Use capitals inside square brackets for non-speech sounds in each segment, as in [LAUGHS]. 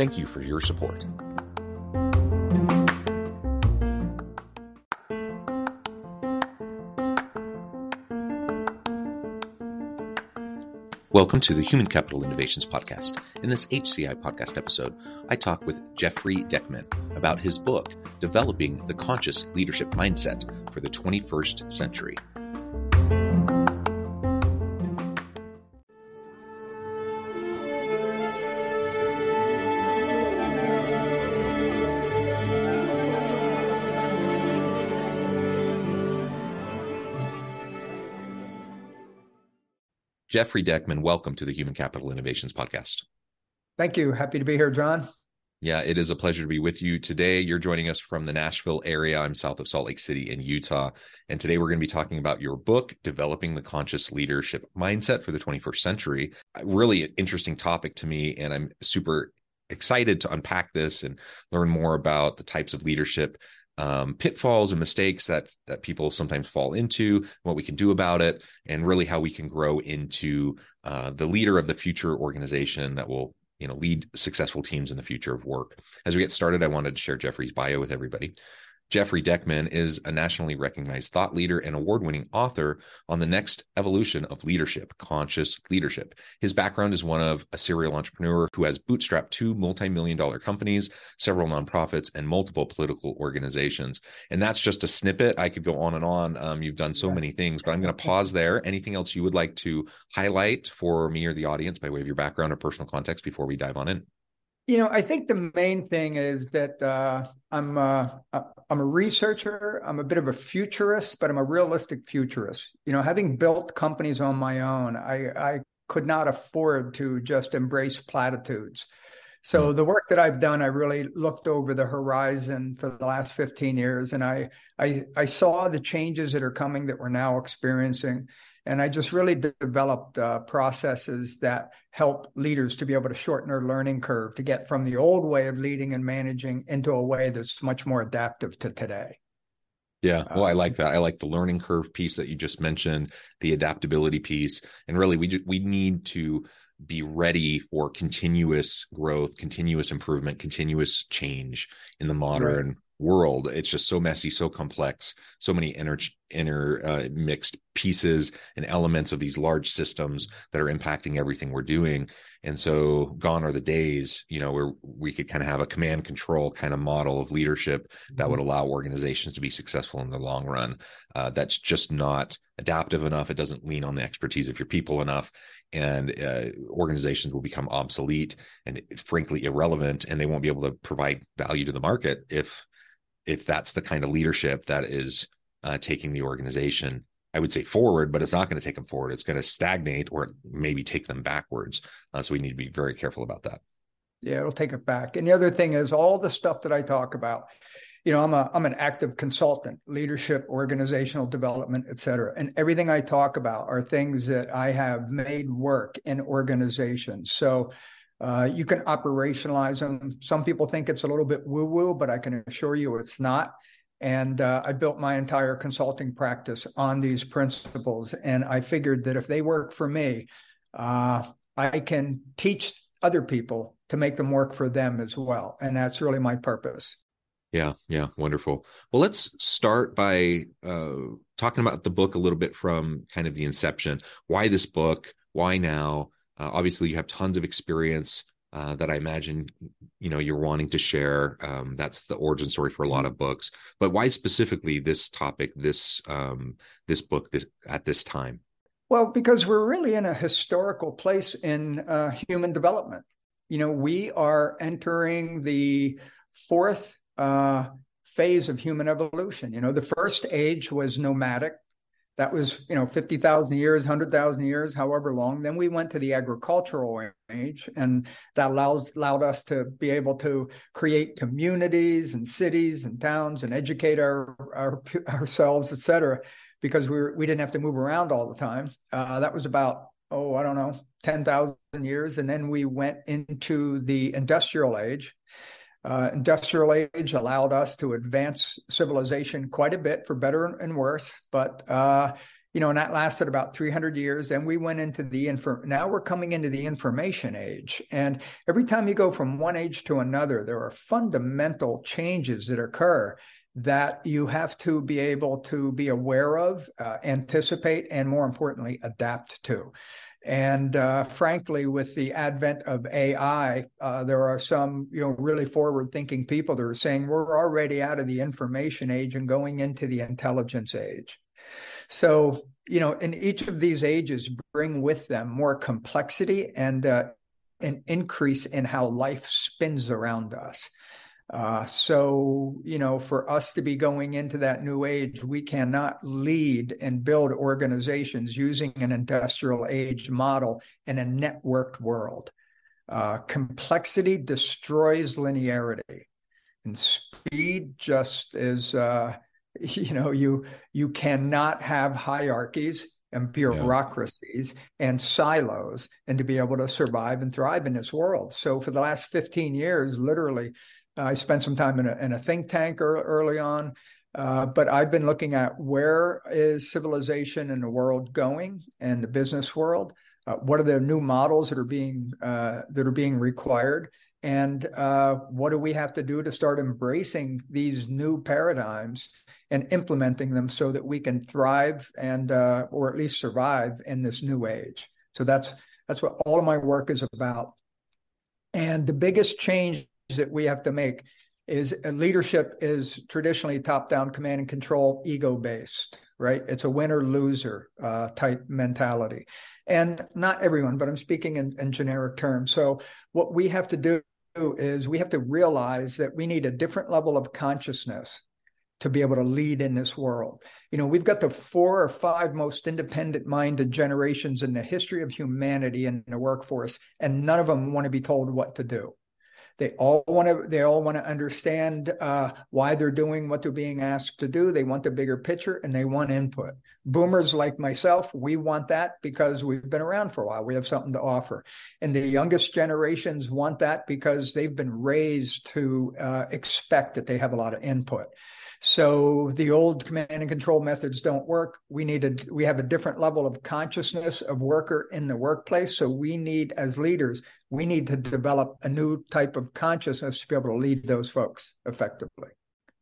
Thank you for your support. Welcome to the Human Capital Innovations Podcast. In this HCI podcast episode, I talk with Jeffrey Deckman about his book, Developing the Conscious Leadership Mindset for the 21st Century. Jeffrey Deckman, welcome to the Human Capital Innovations Podcast. Thank you. Happy to be here, John. Yeah, it is a pleasure to be with you today. You're joining us from the Nashville area. I'm south of Salt Lake City in Utah. And today we're going to be talking about your book, Developing the Conscious Leadership Mindset for the 21st Century. Really interesting topic to me. And I'm super excited to unpack this and learn more about the types of leadership um, pitfalls and mistakes that that people sometimes fall into, what we can do about it, and really how we can grow into uh, the leader of the future organization that will you know lead successful teams in the future of work. As we get started, I wanted to share Jeffrey's bio with everybody. Jeffrey Deckman is a nationally recognized thought leader and award winning author on the next evolution of leadership, conscious leadership. His background is one of a serial entrepreneur who has bootstrapped two multi million dollar companies, several nonprofits, and multiple political organizations. And that's just a snippet. I could go on and on. Um, you've done so yeah. many things, but I'm going to pause there. Anything else you would like to highlight for me or the audience by way of your background or personal context before we dive on in? You know, I think the main thing is that uh, I'm uh, I'm a researcher. I'm a bit of a futurist, but I'm a realistic futurist. You know, having built companies on my own, I I could not afford to just embrace platitudes. So hmm. the work that I've done, I really looked over the horizon for the last 15 years, and I I, I saw the changes that are coming that we're now experiencing, and I just really developed uh, processes that help leaders to be able to shorten their learning curve to get from the old way of leading and managing into a way that's much more adaptive to today. Yeah, well, I like um, that. I like the learning curve piece that you just mentioned, the adaptability piece, and really, we we need to be ready for continuous growth, continuous improvement, continuous change in the modern right world it's just so messy so complex so many inner inter uh, mixed pieces and elements of these large systems that are impacting everything we're doing. And so gone are the days you know where we could kind of have a command control kind of model of leadership that would mm-hmm. allow organizations to be successful in the long run. Uh, that's just not adaptive enough. It doesn't lean on the expertise of your people enough. And uh, organizations will become obsolete and frankly irrelevant and they won't be able to provide value to the market if if that's the kind of leadership that is uh, taking the organization I would say forward, but it's not going to take them forward. It's going to stagnate or maybe take them backwards. Uh, so we need to be very careful about that. Yeah, it'll take it back. And the other thing is all the stuff that I talk about. You know, I'm a I'm an active consultant, leadership, organizational development, et cetera. And everything I talk about are things that I have made work in organizations. So uh, you can operationalize them. Some people think it's a little bit woo woo, but I can assure you it's not. And uh, I built my entire consulting practice on these principles. And I figured that if they work for me, uh, I can teach other people to make them work for them as well. And that's really my purpose. Yeah, yeah, wonderful. Well, let's start by uh, talking about the book a little bit from kind of the inception. Why this book? Why now? Uh, obviously, you have tons of experience uh, that I imagine you know you're wanting to share. Um, that's the origin story for a lot of books. But why specifically this topic, this um, this book, this, at this time? Well, because we're really in a historical place in uh, human development. You know, we are entering the fourth uh, phase of human evolution. You know, the first age was nomadic. That was, you know, 50,000 years, 100,000 years, however long. Then we went to the agricultural age, and that allows, allowed us to be able to create communities and cities and towns and educate our, our ourselves, et cetera, because we, were, we didn't have to move around all the time. Uh, that was about, oh, I don't know, 10,000 years. And then we went into the industrial age uh, industrial age allowed us to advance civilization quite a bit for better and worse but uh, you know and that lasted about 300 years And we went into the now we're coming into the information age and every time you go from one age to another there are fundamental changes that occur that you have to be able to be aware of uh, anticipate and more importantly adapt to and uh, frankly, with the advent of AI, uh, there are some you know really forward-thinking people that are saying we're already out of the information age and going into the intelligence age. So you know, in each of these ages, bring with them more complexity and uh, an increase in how life spins around us. Uh, so, you know, for us to be going into that new age, we cannot lead and build organizations using an industrial age model in a networked world. Uh, complexity destroys linearity, and speed just is, uh, [LAUGHS] you know, you you cannot have hierarchies and bureaucracies yeah. and silos and to be able to survive and thrive in this world. So for the last 15 years, literally I spent some time in a, in a think tank early on. Uh, but I've been looking at where is civilization in the world going and the business world. Uh, what are the new models that are being uh, that are being required, and uh, what do we have to do to start embracing these new paradigms and implementing them so that we can thrive and uh, or at least survive in this new age. So that's that's what all of my work is about. And the biggest change that we have to make is leadership is traditionally top down command and control ego based right it's a winner loser uh, type mentality and not everyone but i'm speaking in, in generic terms so what we have to do is we have to realize that we need a different level of consciousness to be able to lead in this world. You know, we've got the four or five most independent minded generations in the history of humanity in the workforce, and none of them want to be told what to do. They all want to. They all want to understand uh, why they're doing what they're being asked to do. They want the bigger picture and they want input. Boomers like myself, we want that because we've been around for a while. We have something to offer, and the youngest generations want that because they've been raised to uh, expect that they have a lot of input. So the old command and control methods don't work. We need a we have a different level of consciousness of worker in the workplace. So we need as leaders, we need to develop a new type of consciousness to be able to lead those folks effectively.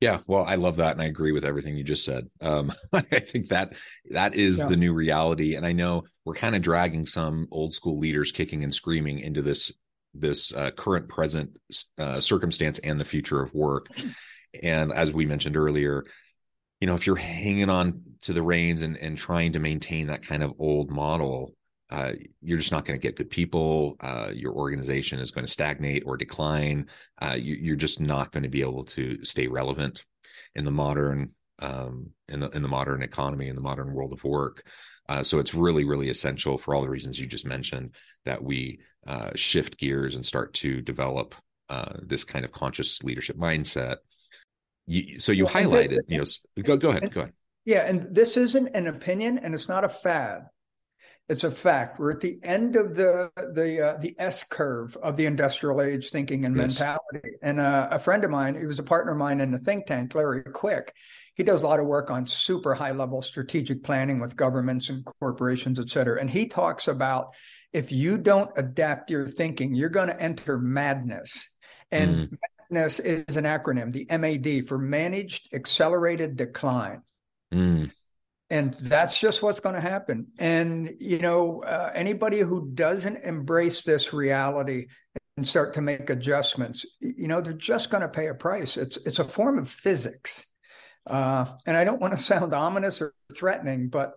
Yeah, well, I love that, and I agree with everything you just said. Um, [LAUGHS] I think that that is yeah. the new reality, and I know we're kind of dragging some old school leaders kicking and screaming into this this uh, current present uh, circumstance and the future of work. And as we mentioned earlier, you know, if you're hanging on to the reins and, and trying to maintain that kind of old model, uh, you're just not going to get good people. Uh, your organization is going to stagnate or decline. Uh, you, are just not going to be able to stay relevant in the modern um, in the in the modern economy in the modern world of work. Uh, so it's really really essential for all the reasons you just mentioned that we uh, shift gears and start to develop uh, this kind of conscious leadership mindset you, so you highlighted, you know, go go ahead, go ahead. Yeah, and this isn't an opinion, and it's not a fad. It's a fact. We're at the end of the the uh, the S curve of the industrial age thinking and yes. mentality. And uh, a friend of mine, he was a partner of mine in the think tank, Larry Quick. He does a lot of work on super high level strategic planning with governments and corporations, et cetera. And he talks about if you don't adapt your thinking, you're going to enter madness. And mm is an acronym, the MAD for Managed Accelerated Decline. Mm. And that's just what's going to happen. And, you know, uh, anybody who doesn't embrace this reality and start to make adjustments, you know, they're just going to pay a price. It's it's a form of physics, uh, and I don't want to [LAUGHS] sound ominous or threatening, but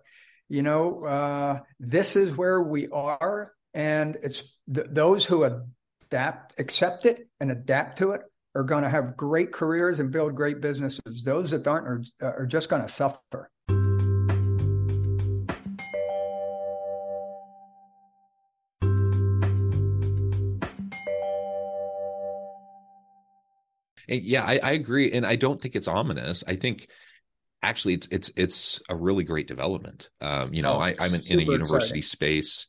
you know, uh, this is where we are, and it's th- those who adapt, accept it, and adapt to it are going to have great careers and build great businesses. Those that aren't are, are just going to suffer. Yeah, I, I agree, and I don't think it's ominous. I think actually it's it's it's a really great development. Um, you know, oh, I, am in, in, a university exciting. space,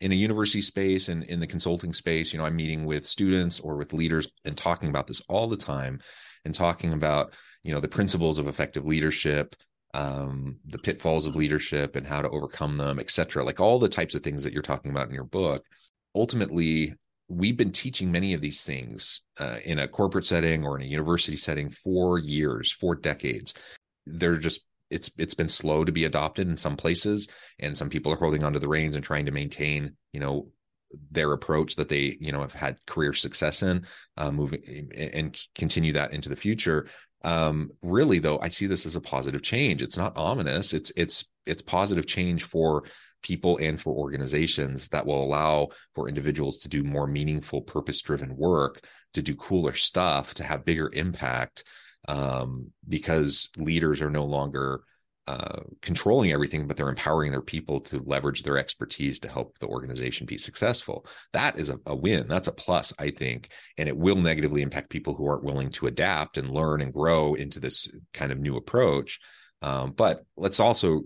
in a university space, and in the consulting space. You know, I'm meeting with students or with leaders and talking about this all the time, and talking about you know the principles of effective leadership, um, the pitfalls of leadership, and how to overcome them, et cetera. Like all the types of things that you're talking about in your book. Ultimately, we've been teaching many of these things uh, in a corporate setting or in a university setting for years, for decades. They're just it's it's been slow to be adopted in some places, and some people are holding onto the reins and trying to maintain, you know, their approach that they you know have had career success in, uh, moving and continue that into the future. Um, really, though, I see this as a positive change. It's not ominous. It's it's it's positive change for people and for organizations that will allow for individuals to do more meaningful purpose driven work to do cooler stuff to have bigger impact um, because leaders are no longer uh, controlling everything, but they're empowering their people to leverage their expertise to help the organization be successful. That is a, a, win. That's a plus, I think. And it will negatively impact people who aren't willing to adapt and learn and grow into this kind of new approach. Um, but let's also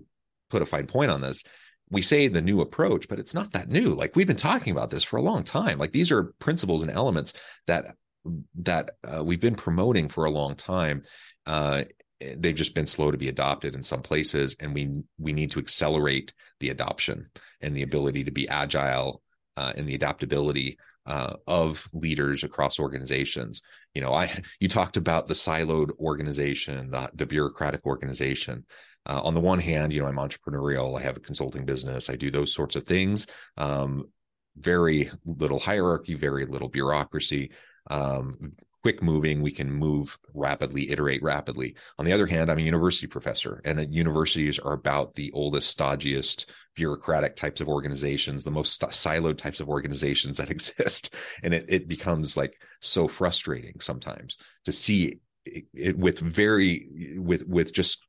put a fine point on this we say the new approach, but it's not that new. Like we've been talking about this for a long time. Like these are principles and elements that that uh, we've been promoting for a long time. Uh, they've just been slow to be adopted in some places, and we we need to accelerate the adoption and the ability to be agile uh, and the adaptability uh, of leaders across organizations. You know, I you talked about the siloed organization, the, the bureaucratic organization uh, on the one hand, you know, I'm entrepreneurial. I have a consulting business. I do those sorts of things. Um, very little hierarchy, very little bureaucracy. Um, quick moving we can move rapidly iterate rapidly on the other hand i'm a university professor and universities are about the oldest stodgiest bureaucratic types of organizations the most siloed types of organizations [LAUGHS] that exist and it, it becomes like so frustrating sometimes to see it, it with very with with just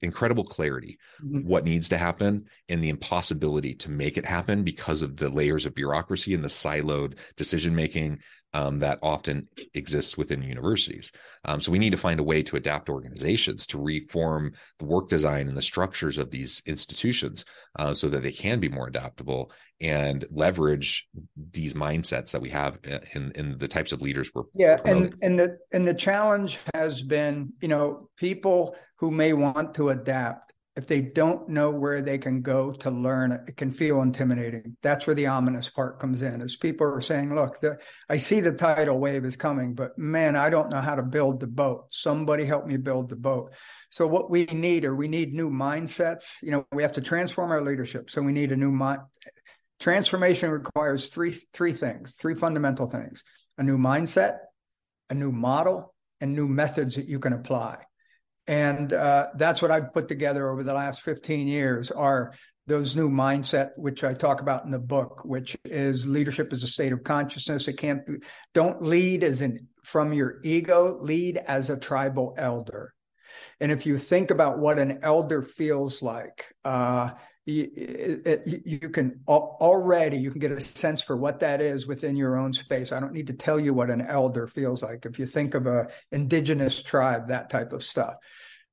incredible clarity mm-hmm. what needs to happen and the impossibility to make it happen because of the layers of bureaucracy and the siloed decision making um, that often exists within universities. Um, so we need to find a way to adapt organizations to reform the work design and the structures of these institutions uh, so that they can be more adaptable and leverage these mindsets that we have uh, in in the types of leaders we're yeah promoting. and and the and the challenge has been you know people who may want to adapt if they don't know where they can go to learn, it can feel intimidating. That's where the ominous part comes in. As people are saying, look, the, I see the tidal wave is coming, but man, I don't know how to build the boat. Somebody help me build the boat. So what we need are we need new mindsets. You know, we have to transform our leadership. So we need a new mind. Transformation requires three three things, three fundamental things: a new mindset, a new model, and new methods that you can apply and uh, that's what I've put together over the last 15 years are those new mindset, which I talk about in the book, which is leadership is a state of consciousness. It can't be, don't lead as in from your ego, lead as a tribal elder. And if you think about what an elder feels like, uh, you, it, you, can already you can get a sense for what that is within your own space. I don't need to tell you what an elder feels like. If you think of a indigenous tribe, that type of stuff.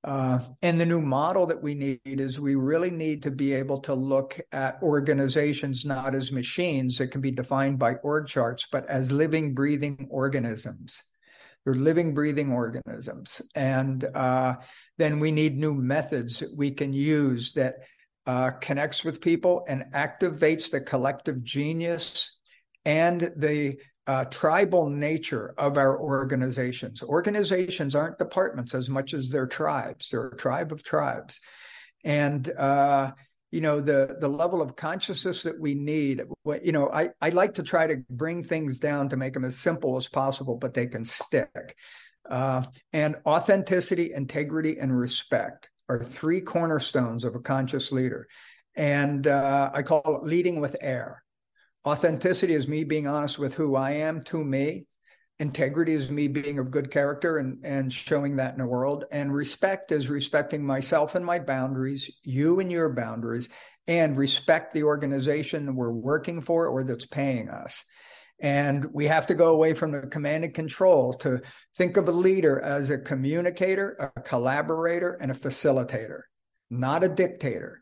Uh, and the new model that we need is we really need to be able to look at organizations not as machines that can be defined by org charts, but as living, breathing organisms. They're living, breathing organisms. And uh, then we need new methods that we can use that uh, connects with people and activates the collective genius and the uh, tribal nature of our organizations. Organizations aren't departments as much as they're tribes. They're a tribe of tribes. And uh, you know the the level of consciousness that we need you know i i like to try to bring things down to make them as simple as possible but they can stick. Uh, and authenticity integrity and respect are three cornerstones of a conscious leader. And uh, i call it leading with air. Authenticity is me being honest with who i am to me integrity is me being of good character and, and showing that in the world. And respect is respecting myself and my boundaries, you and your boundaries, and respect the organization we're working for or that's paying us. And we have to go away from the command and control to think of a leader as a communicator, a collaborator, and a facilitator, not a dictator.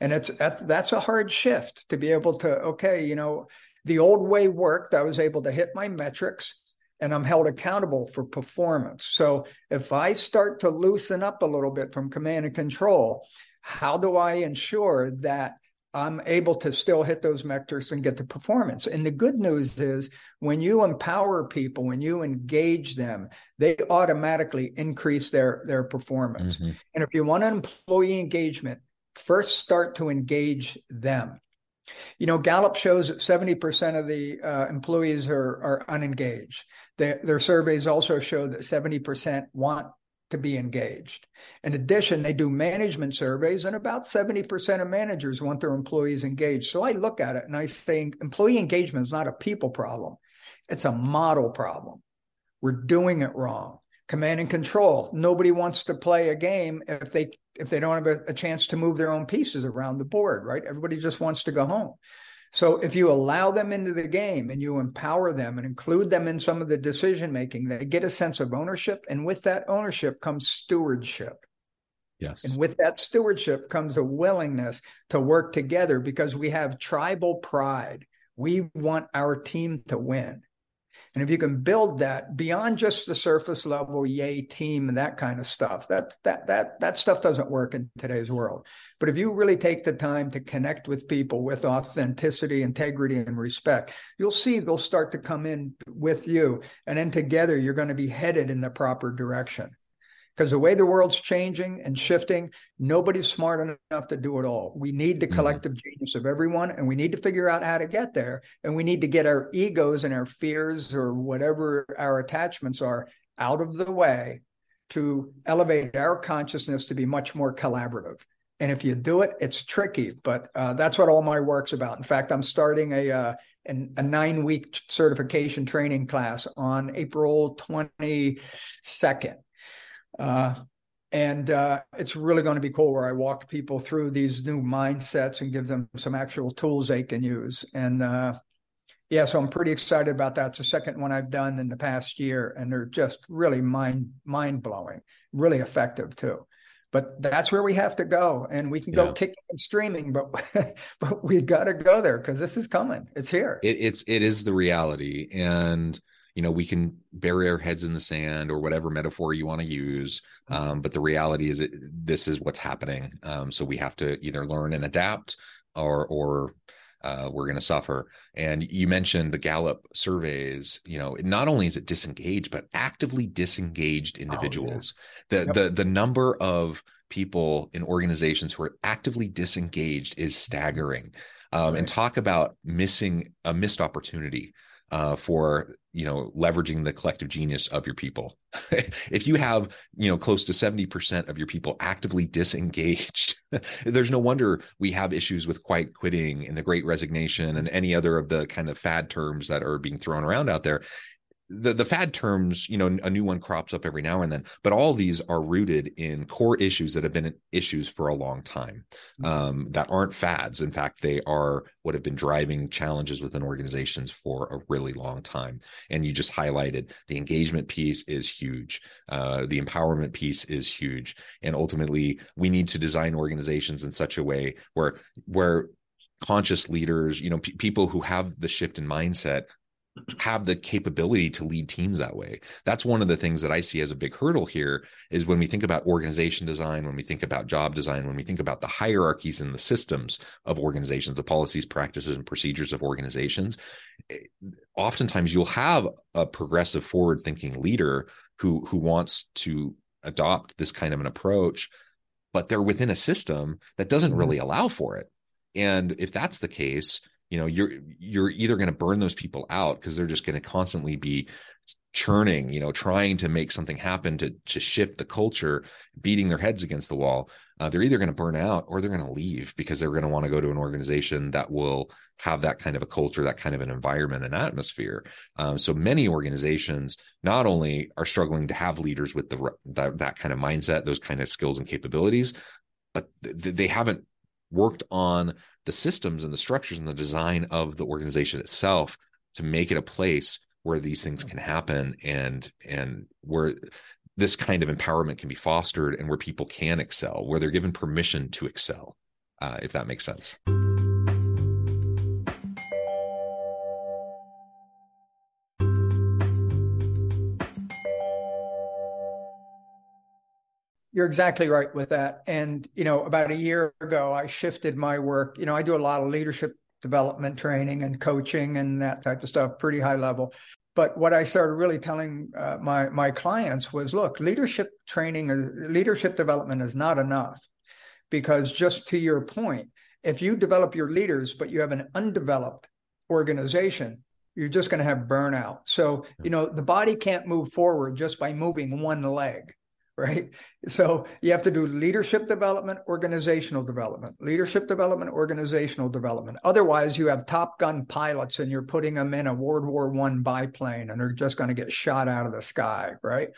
And it's that's a hard shift to be able to, okay, you know, the old way worked. I was able to hit my metrics and I'm held accountable for performance. So if I start to loosen up a little bit from command and control, how do I ensure that I'm able to still hit those metrics and get the performance? And the good news is when you empower people, when you engage them, they automatically increase their, their performance. Mm-hmm. And if you want an employee engagement, first start to engage them. You know, Gallup shows that 70% of the uh, employees are, are unengaged. They, their surveys also show that 70% want to be engaged. In addition, they do management surveys, and about 70% of managers want their employees engaged. So I look at it and I say employee engagement is not a people problem, it's a model problem. We're doing it wrong. Command and control. Nobody wants to play a game if they if they don't have a, a chance to move their own pieces around the board, right? Everybody just wants to go home. So if you allow them into the game and you empower them and include them in some of the decision making, they get a sense of ownership. And with that ownership comes stewardship. Yes. And with that stewardship comes a willingness to work together because we have tribal pride. We want our team to win. And if you can build that beyond just the surface level, yay team and that kind of stuff, that that that that stuff doesn't work in today's world. But if you really take the time to connect with people with authenticity, integrity, and respect, you'll see they'll start to come in with you, and then together you're going to be headed in the proper direction because the way the world's changing and shifting, nobody's smart enough to do it all. We need the mm-hmm. collective mm-hmm. genius of everyone, and we need to figure out how to get there. And we need to get our egos and our fears or whatever our attachments are out of the way to elevate our consciousness to be much more collaborative. And if you do it, it's tricky, but uh, that's what all my work's about. In fact, I'm starting a uh, an, a nine week certification training class on April 22nd uh, and uh, it's really going to be cool where I walk people through these new mindsets and give them some actual tools they can use. And uh, yeah, so I'm pretty excited about that. It's the second one I've done in the past year, and they're just really mind mind blowing, really effective too. But that's where we have to go, and we can yeah. go kicking and streaming, but [LAUGHS] but we got to go there because this is coming. It's here. It, it's it is the reality, and you know we can bury our heads in the sand or whatever metaphor you want to use mm-hmm. um, but the reality is it, this is what's happening um, so we have to either learn and adapt or or uh, we're going to suffer and you mentioned the gallup surveys you know not only is it disengaged but actively disengaged individuals oh, yeah. the yep. the the number of people in organizations who are actively disengaged is staggering um, right. and talk about missing a missed opportunity uh, for you know leveraging the collective genius of your people. [LAUGHS] If you have you know close to 70% of your people actively disengaged [LAUGHS] there's no wonder we have issues with quiet quitting and the great resignation and any other of the kind of fad terms that are being thrown around out there the the fad terms, you know, a new one crops up every now and then, but all these are rooted in core issues that have been issues for a long time mm-hmm. um, that aren't fads. In fact, they are what have been driving challenges within organizations for a really long time. And you just highlighted the engagement piece is huge, uh, the empowerment piece is huge, and ultimately we need to design organizations in such a way where where conscious leaders you know p- people who have the shift in mindset have the capability to lead teams that way. That's one of the things that I see as a big hurdle here is when we think about organization design, when we think about job design, when we think about the hierarchies and the systems of organizations, the policies, practices, and procedures of organizations, eh, oftentimes you'll have a progressive forward thinking leader who who wants to adopt this kind of an approach but they're within a system that doesn't Mhm. really allow for it. And if that's the case, you know, you're you're either going to burn those people out because they're just going to constantly be churning, you know, trying to make something happen to to shift the culture, beating their heads against the wall. Uh, they're either going to burn out or they're going to leave because they're going to want to go to an organization that will have that kind of a culture, that kind of an environment and atmosphere. Um, so many organizations not only are struggling to have leaders with the that, that kind of mindset, those kind of skills and capabilities, but th- they haven't worked on the systems and the structures and the design of the organization itself to make it a place where these things can happen and and where this kind of empowerment can be fostered and where people can excel where they're given permission to excel uh, if that makes sense You're exactly right with that. And, you know, about a year ago, I shifted my work. You know, I do a lot of leadership development training and coaching and that type of stuff, pretty high level. But what I started really telling uh, my my clients was, look, leadership training, is, leadership development is not enough, because just to your point, if you develop your leaders but you have an undeveloped organization, you're just going to have burnout. So you know the body can't move forward just by moving one leg right? So you have to do leadership development, organizational development, leadership development, organizational development. Otherwise, you have Top Gun pilots and you're putting them in a World War One biplane and they're just going to get shot out of the sky, right?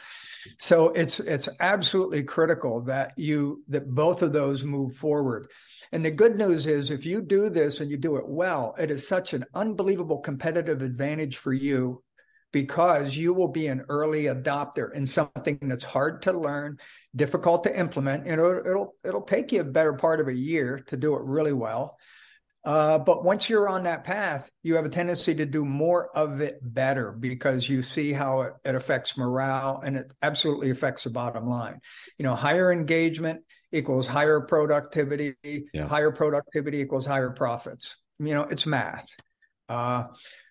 So it's it's absolutely critical that you that both of those move forward. And the good news is if you do this and you do it well, it is such an unbelievable competitive advantage for you because you will be an early adopter in something that's hard to learn, difficult to implement. You know, it'll it'll take you a better part of a year to do it really well. Uh, but once you're on that path, you have a tendency to do more of it better because you see how it, it affects morale and it absolutely affects the bottom line. You know, higher engagement equals higher productivity. Yeah. Higher productivity equals higher profits. You know, it's math. Uh,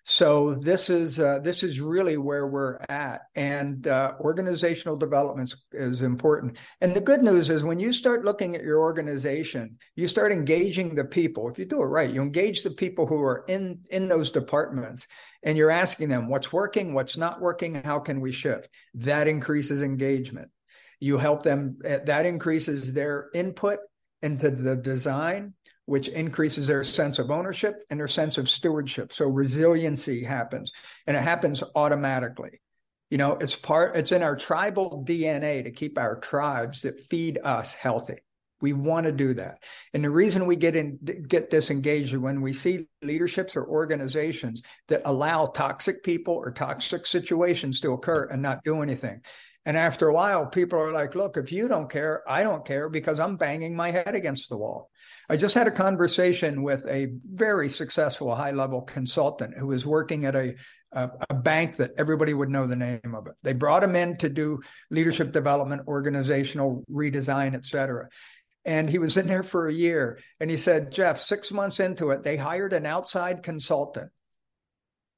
so this is uh, this is really where we're at, and uh, organizational development is important. And the good news is when you start looking at your organization, you start engaging the people. If you do it right, you engage the people who are in in those departments, and you're asking them what's working, what's not working, how can we shift. That increases engagement. You help them. Eh, that increases their input into the design which increases their sense of ownership and their sense of stewardship. So resiliency happens and it happens automatically. You know, it's part, it's in our tribal DNA to keep our tribes that feed us healthy. We want to do that. And the reason we get in, get disengaged when we see leaderships or organizations that allow toxic people or toxic situations to occur and not do anything. And after a while, people are like, look, if you don't care, I don't care because I'm banging my head against the wall. I just had a conversation with a very successful high level consultant who was working at a, a, a, bank that everybody would know the name of it. They brought him in to do leadership development, organizational redesign, et cetera. And he was in there for a year. And he said, Jeff, six months into it, they hired an outside consultant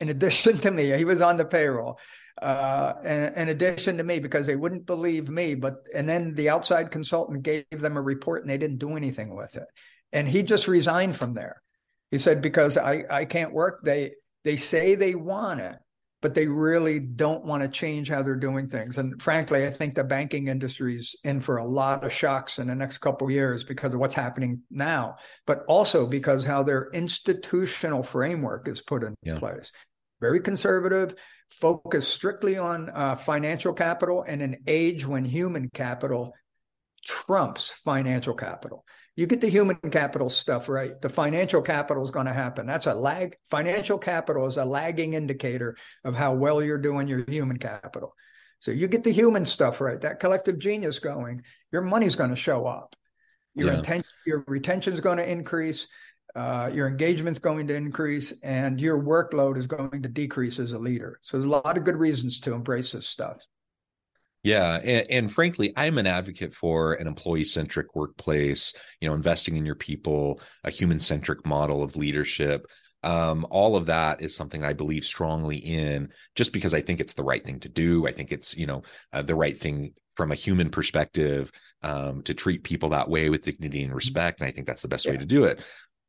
in addition [LAUGHS] to me. He was on the payroll. Uh, in, in addition to me, because they wouldn't believe me, but and then the outside consultant gave them a report and they didn't do anything with it and he just resigned from there. He said because I I can't work. They they say they want it, but they really don't want to change how they're doing things. And frankly, I think the banking industry is in for a lot of shocks in the next couple years because of what's happening now, but also because how their institutional framework is put in yeah. place. Very conservative, focused strictly on uh, financial capital, and an age when human capital trumps financial capital. You get the human capital stuff right. The financial capital is going to happen. That's a lag. Financial capital is a lagging indicator of how well you're doing your human capital. So you get the human stuff right, that collective genius going, your money's going to show up. Your yeah. your retention is going to increase. Uh, your engagement's going to increase and your workload is going to decrease as a leader. So there's a lot of good reasons to embrace this stuff. Yeah, and, and, frankly, I'm an advocate for an employee-centric workplace. You know, investing in your people, a human-centric model of leadership. Um, all of that is something I believe strongly in, just because I think it's the right thing to do. I think it's you know uh, the right thing from a human perspective um, to treat people that way with dignity and respect. And I think that's the best yeah. way to do it.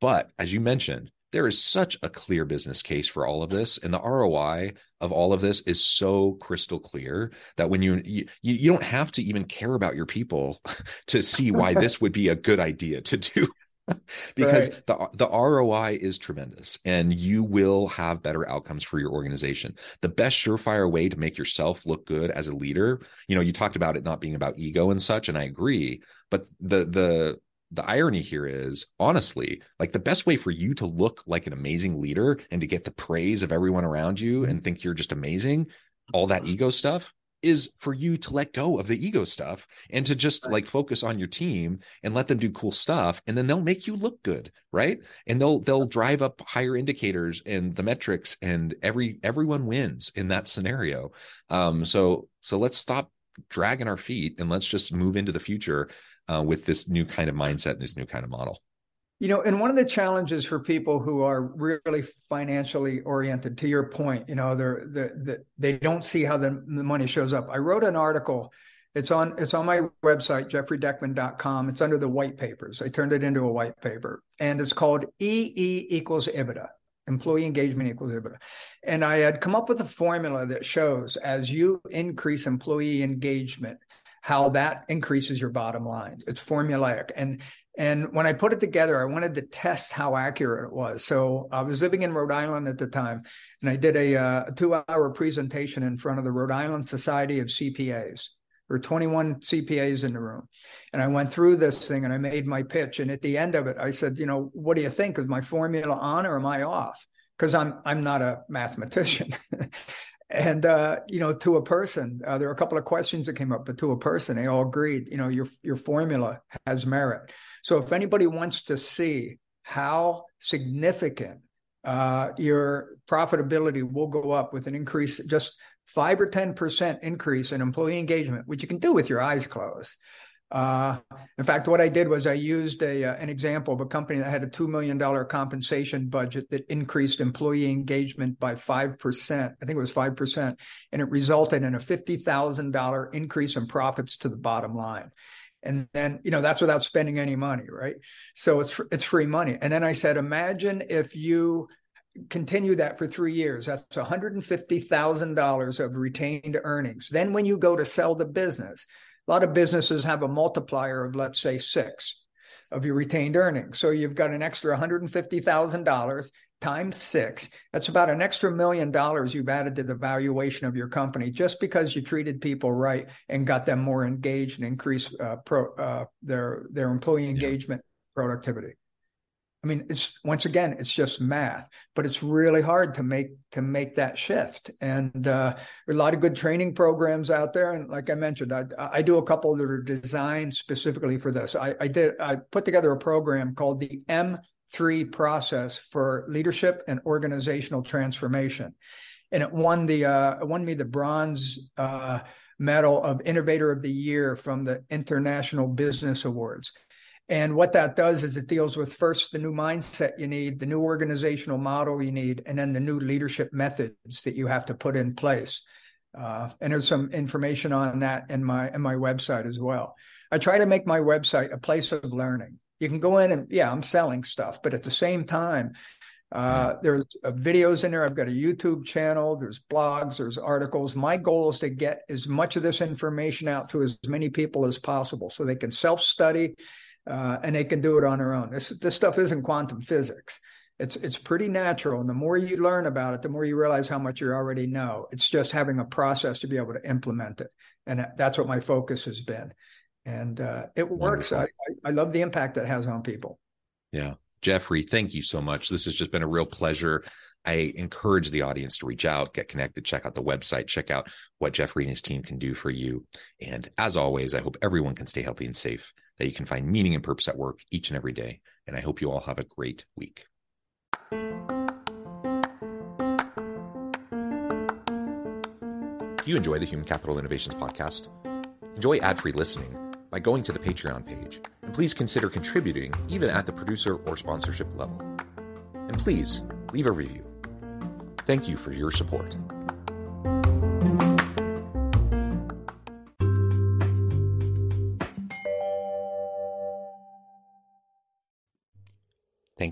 But as you mentioned, there is such a clear business case for all of this and the roi of all of this is so crystal clear that when you you, you don't have to even care about your people [LAUGHS] to see why [LAUGHS] this would be a good idea to do [LAUGHS] because right. the the ROI is tremendous and you will have better outcomes for your organization. The best surefire way to make yourself look good as a leader, you know, you talked about it not being about ego and such and I agree, but the the the irony here is honestly like the best way for you to look like an amazing leader and to get the praise of everyone around you and think you're just amazing all that ego stuff is for you to let go of the ego stuff and to just like focus on your team and let them do cool stuff and then they'll make you look good right? And they'll they'll drive up higher indicators and the metrics and every everyone wins in that scenario. Um so so let's stop dragging our feet and let's just move into the future uh, with this new kind of mindset and this new kind of model you know, and one of the challenges for people who are really financially oriented, to your point, you know, they're, they're, they don't see how the, the money shows up. I wrote an article. It's on it's on my website, jeffreydeckman.com. It's under the white papers. I turned it into a white paper, and it's called EE equals EBITDA. Employee engagement equals EBITDA. And I had come up with a formula that shows as you increase employee engagement, how that increases your bottom line. It's formulaic. And and when I put it together, I wanted to test how accurate it was. So I was living in Rhode Island at the time, and I did a, uh, two-hour presentation in front of the Rhode Island Society of CPAs. There were 21 CPAs in the room, and I went through this thing and I made my pitch. And at the end of it, I said, "You know, what do you think? Is my formula on or am I off?" Because I'm I'm not a mathematician. [LAUGHS] and uh, you know to a person uh, there are a couple of questions that came up but to a person they all agreed you know your your formula has merit. So if anybody wants to see how significant uh, your profitability will go up with an increase just 5 or 10% increase in employee engagement which you can do with your eyes closed uh, in fact, what I did was I used a, uh, an example of a company that had a $2 million compensation budget that increased employee engagement by 5%. I think it was 5%. And it resulted in a $50,000 increase in profits to the bottom line. And then, you know, that's without spending any money, right? So it's, it's free money. And then I said, imagine if you continue that for three years. That's $150,000 of retained earnings. Then when you go to sell the business, a lot of businesses have a multiplier of, let's say, six of your retained earnings. So you've got an extra $150,000 times six. That's about an extra million dollars you've added to the valuation of your company just because you treated people right and got them more engaged and increased uh, pro, uh, their their employee engagement yeah. productivity. I mean, it's once again, it's just math, but it's really hard to make to make that shift. And uh, a lot of good training programs out there. And like I mentioned, I, I do a couple that are designed specifically for this. I, I did I put together a program called the M3 process for leadership and organizational transformation, and it won the uh, it won me the bronze. Uh, medal of innovator of the year from the international business awards and what that does is it deals with first the new mindset you need, the new organizational model you need, and then the new leadership methods that you have to put in place. Uh, and there's some information on that in my in my website as well. I try to make my website a place of learning. You can go in and yeah, I'm selling stuff, but at the same time, uh, there's uh, videos in there. I've got a YouTube channel. There's blogs. There's articles. My goal is to get as much of this information out to as many people as possible, so they can self study uh, and they can do it on their own. This this stuff isn't quantum physics. It's it's pretty natural, and the more you learn about it, the more you realize how much you already know. It's just having a process to be able to implement it, and that's what my focus has been, and uh, it works. I, I love the impact it has on people. Yeah, Jeffrey, thank you so much. This has just been a real pleasure. I encourage the audience to reach out, get connected, check out the website, check out what Jeffrey and his team can do for you. And as always, I hope everyone can stay healthy and safe that you can find meaning and purpose at work each and every day. And I hope you all have a great week. Do you enjoy the Human Capital Innovations podcast? Enjoy ad free listening by going to the Patreon page. And please consider contributing even at the producer or sponsorship level. And please leave a review. Thank you for your support.